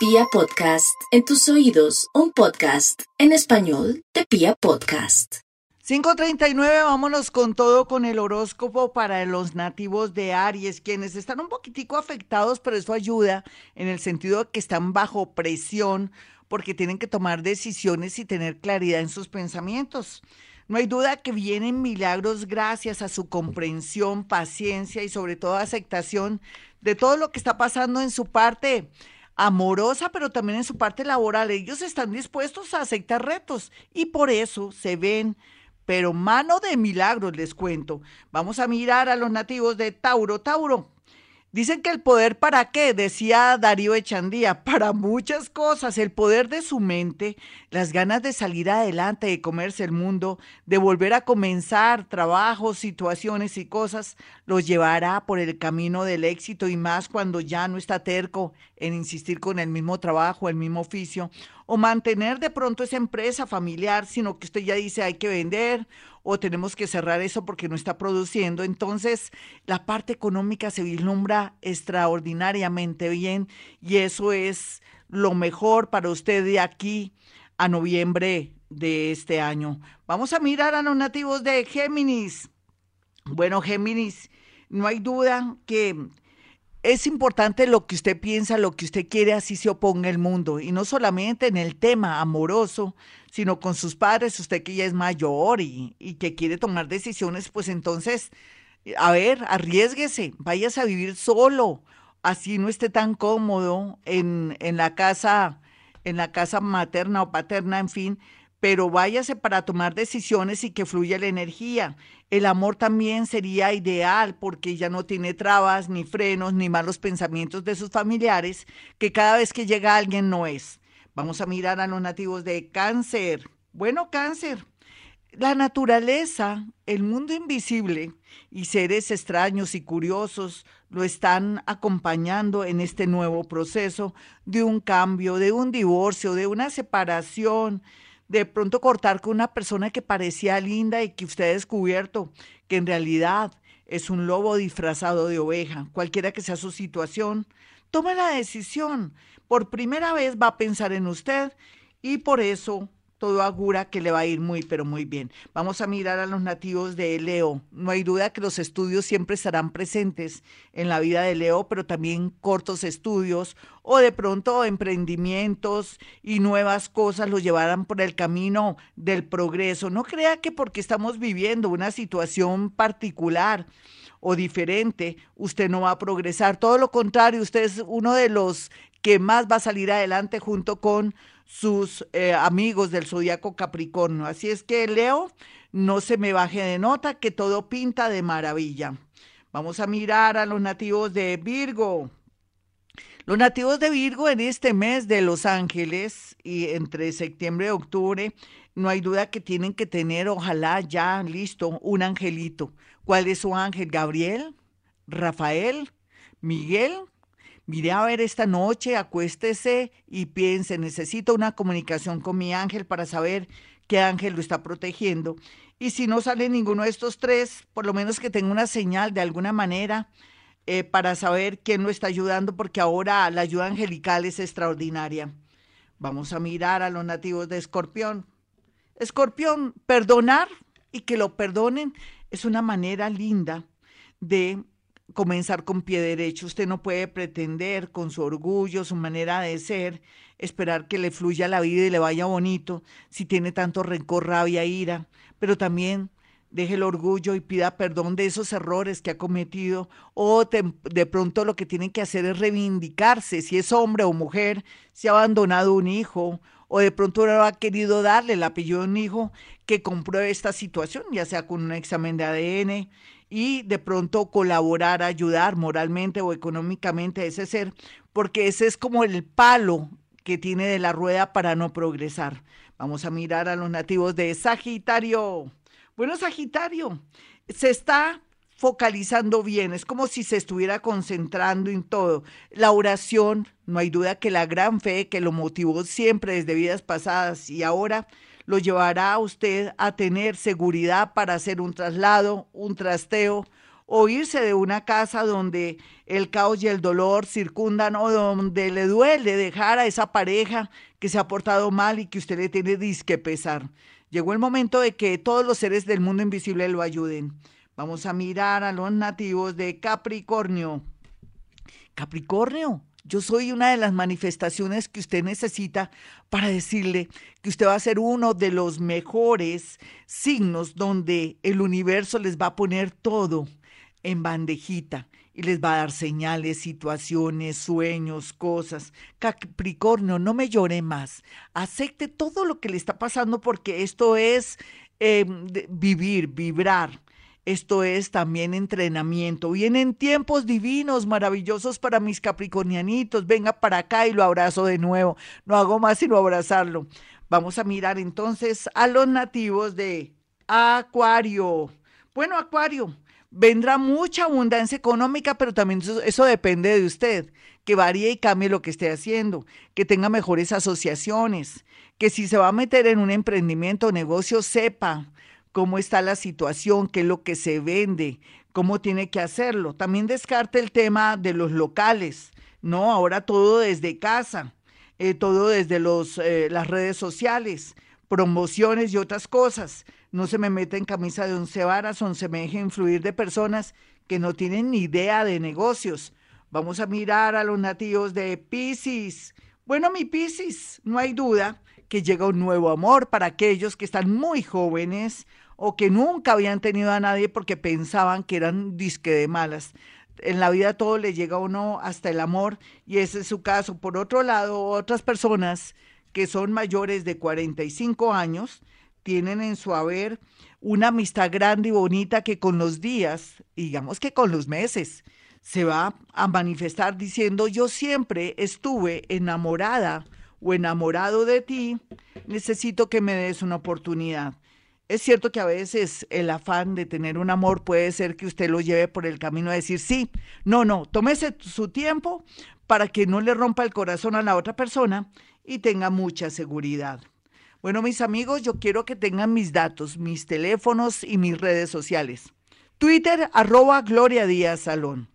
Pia Podcast, en tus oídos, un podcast en español de Pia Podcast. 539, vámonos con todo con el horóscopo para los nativos de Aries, quienes están un poquitico afectados, pero eso ayuda en el sentido de que están bajo presión porque tienen que tomar decisiones y tener claridad en sus pensamientos. No hay duda que vienen milagros gracias a su comprensión, paciencia y sobre todo aceptación de todo lo que está pasando en su parte amorosa, pero también en su parte laboral. Ellos están dispuestos a aceptar retos y por eso se ven, pero mano de milagros les cuento. Vamos a mirar a los nativos de Tauro. Tauro, Dicen que el poder para qué, decía Darío Echandía, para muchas cosas, el poder de su mente, las ganas de salir adelante, de comerse el mundo, de volver a comenzar trabajos, situaciones y cosas, los llevará por el camino del éxito y más cuando ya no está terco en insistir con el mismo trabajo, el mismo oficio, o mantener de pronto esa empresa familiar, sino que usted ya dice hay que vender o tenemos que cerrar eso porque no está produciendo. Entonces, la parte económica se vislumbra extraordinariamente bien y eso es lo mejor para usted de aquí a noviembre de este año. Vamos a mirar a los nativos de Géminis. Bueno, Géminis, no hay duda que es importante lo que usted piensa, lo que usted quiere, así se oponga el mundo. Y no solamente en el tema amoroso, sino con sus padres, usted que ya es mayor y, y que quiere tomar decisiones, pues entonces, a ver, arriesguese, váyase a vivir solo, así no esté tan cómodo en, en la casa, en la casa materna o paterna, en fin, pero váyase para tomar decisiones y que fluya la energía. El amor también sería ideal porque ya no tiene trabas, ni frenos, ni malos pensamientos de sus familiares, que cada vez que llega alguien no es. Vamos a mirar a los nativos de cáncer. Bueno, cáncer. La naturaleza, el mundo invisible y seres extraños y curiosos lo están acompañando en este nuevo proceso de un cambio, de un divorcio, de una separación, de pronto cortar con una persona que parecía linda y que usted ha descubierto que en realidad es un lobo disfrazado de oveja, cualquiera que sea su situación, tome la decisión. Por primera vez va a pensar en usted y por eso todo augura que le va a ir muy, pero muy bien. Vamos a mirar a los nativos de Leo. No hay duda que los estudios siempre estarán presentes en la vida de Leo, pero también cortos estudios o de pronto emprendimientos y nuevas cosas lo llevarán por el camino del progreso. No crea que porque estamos viviendo una situación particular o diferente, usted no va a progresar. Todo lo contrario, usted es uno de los que más va a salir adelante junto con sus eh, amigos del zodiaco Capricornio. Así es que Leo, no se me baje de nota, que todo pinta de maravilla. Vamos a mirar a los nativos de Virgo. Los nativos de Virgo en este mes de Los Ángeles y entre septiembre y octubre, no hay duda que tienen que tener, ojalá ya listo, un angelito. ¿Cuál es su ángel? ¿Gabriel? ¿Rafael? ¿Miguel? Mire a ver esta noche, acuéstese y piense, necesito una comunicación con mi ángel para saber qué ángel lo está protegiendo. Y si no sale ninguno de estos tres, por lo menos que tenga una señal de alguna manera eh, para saber quién lo está ayudando, porque ahora la ayuda angelical es extraordinaria. Vamos a mirar a los nativos de Escorpión. Escorpión, perdonar y que lo perdonen es una manera linda de comenzar con pie derecho. Usted no puede pretender con su orgullo, su manera de ser, esperar que le fluya la vida y le vaya bonito si tiene tanto rencor, rabia, ira, pero también deje el orgullo y pida perdón de esos errores que ha cometido o de, pronto lo que tiene que hacer es reivindicarse, si es hombre o mujer, si ha abandonado un hijo o de pronto no ha querido darle el apellido a un hijo que compruebe esta situación, ya sea con un examen de ADN y de pronto colaborar, ayudar moralmente o económicamente a ese ser, porque ese es como el palo que tiene de la rueda para no progresar. Vamos a mirar a los nativos de Sagitario. Bueno, Sagitario, se está focalizando bien, es como si se estuviera concentrando en todo. La oración, no hay duda que la gran fe que lo motivó siempre desde vidas pasadas y ahora lo llevará a usted a tener seguridad para hacer un traslado, un trasteo o irse de una casa donde el caos y el dolor circundan o donde le duele dejar a esa pareja que se ha portado mal y que usted le tiene disque pesar. Llegó el momento de que todos los seres del mundo invisible lo ayuden. Vamos a mirar a los nativos de Capricornio. Capricornio, yo soy una de las manifestaciones que usted necesita para decirle que usted va a ser uno de los mejores signos donde el universo les va a poner todo en bandejita y les va a dar señales, situaciones, sueños, cosas. Capricornio, no me llore más. Acepte todo lo que le está pasando porque esto es eh, vivir, vibrar. Esto es también entrenamiento. Vienen tiempos divinos, maravillosos para mis capricornianitos. Venga para acá y lo abrazo de nuevo. No hago más sino abrazarlo. Vamos a mirar entonces a los nativos de Acuario. Bueno, Acuario, vendrá mucha abundancia económica, pero también eso, depende de usted, que varíe y cambie lo que esté haciendo, que tenga mejores asociaciones, que si se va a meter en un emprendimiento o negocio, sepa cómo está la situación, qué es lo que se vende, cómo tiene que hacerlo. También descarte el tema de los locales, ¿no? Ahora todo desde casa, eh, todo desde los, eh, las redes sociales, promociones y otras cosas. No se me meta en camisa de once varas o se me deje influir de personas que no tienen ni idea de negocios. Vamos a mirar a los nativos de Pisces. Bueno, mi Pisces, no hay duda que llega un nuevo amor para aquellos que están muy jóvenes o que nunca habían tenido a nadie porque pensaban que eran disque de malas. En la vida todo le llega a uno hasta el amor y ese es su caso. Por otro lado, otras personas que son mayores de 45 años tienen en su haber una amistad grande y bonita que con los días, digamos que con los meses, se va a manifestar diciendo yo siempre estuve enamorada o enamorado de ti, necesito que me des una oportunidad. Es cierto que a veces el afán de tener un amor puede ser que usted lo lleve por el camino a decir sí, no, no, tómese su tiempo para que no le rompa el corazón a la otra persona y tenga mucha seguridad. Bueno, mis amigos, yo quiero que tengan mis datos, mis teléfonos y mis redes sociales. Twitter, arroba Gloria Díaz Salón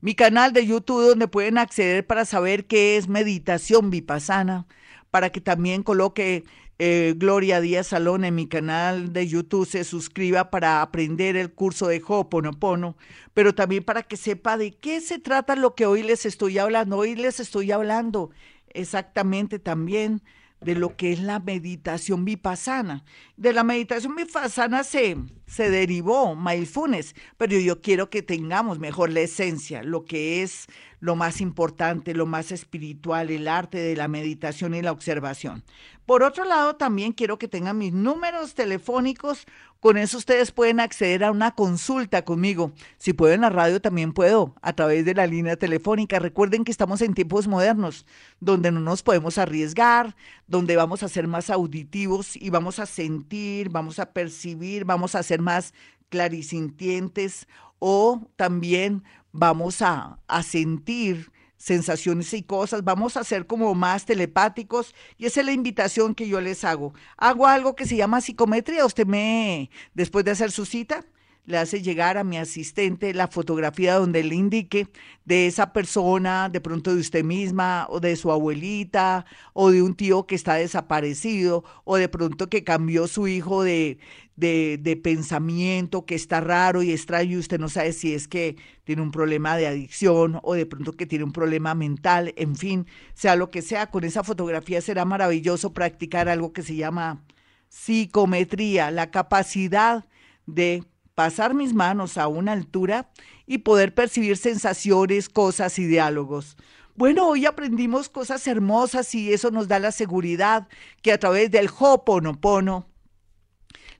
mi canal de YouTube donde pueden acceder para saber qué es meditación vipassana, para que también coloque eh, Gloria Díaz Salón en mi canal de YouTube, se suscriba para aprender el curso de Ho'oponopono, pero también para que sepa de qué se trata lo que hoy les estoy hablando. Hoy les estoy hablando exactamente también de lo que es la meditación vipassana. De la meditación vipassana se, se derivó mindfulness, pero yo quiero que tengamos mejor la esencia, lo que es lo más importante, lo más espiritual, el arte de la meditación y la observación. Por otro lado, también quiero que tengan mis números telefónicos. Con eso ustedes pueden acceder a una consulta conmigo. Si puedo en la radio, también puedo a través de la línea telefónica. Recuerden que estamos en tiempos modernos, donde no nos podemos arriesgar, donde vamos a ser más auditivos y vamos a sentir, vamos a percibir, vamos a ser más clarisintientes o también vamos a, a sentir sensaciones y cosas, vamos a ser como más telepáticos y esa es la invitación que yo les hago. Hago algo que se llama psicometría, usted me, después de hacer su cita, le hace llegar a mi asistente la fotografía donde le indique de esa persona, de pronto de usted misma, o de su abuelita, o de un tío que está desaparecido, o de pronto que cambió su hijo de, de, de pensamiento, que está raro y extraño, y usted no sabe si es que tiene un problema de adicción, o de pronto que tiene un problema mental, en fin, sea lo que sea, con esa fotografía será maravilloso practicar algo que se llama psicometría, la capacidad de pasar mis manos a una altura y poder percibir sensaciones, cosas y diálogos. Bueno, hoy aprendimos cosas hermosas y eso nos da la seguridad que a través del Ho'oponopono,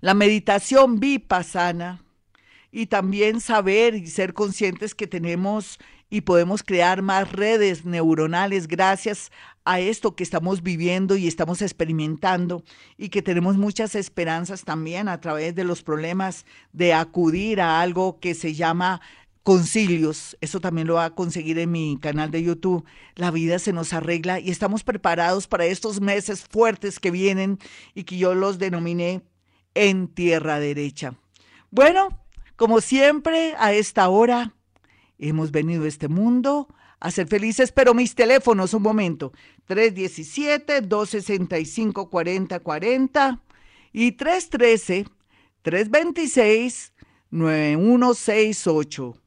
la meditación vipassana y también saber y ser conscientes que tenemos y podemos crear más redes neuronales gracias a esto que estamos viviendo y estamos experimentando y que tenemos muchas esperanzas también a través de los problemas de acudir a algo que se llama concilios. Eso también lo va a conseguir en mi canal de YouTube. La vida se nos arregla y estamos preparados para estos meses fuertes que vienen y que yo los denominé en tierra derecha. Bueno, Como siempre, a esta hora hemos venido a este mundo a ser felices, pero mis teléfonos, un momento, 317-265-4040 y 313-326-9168.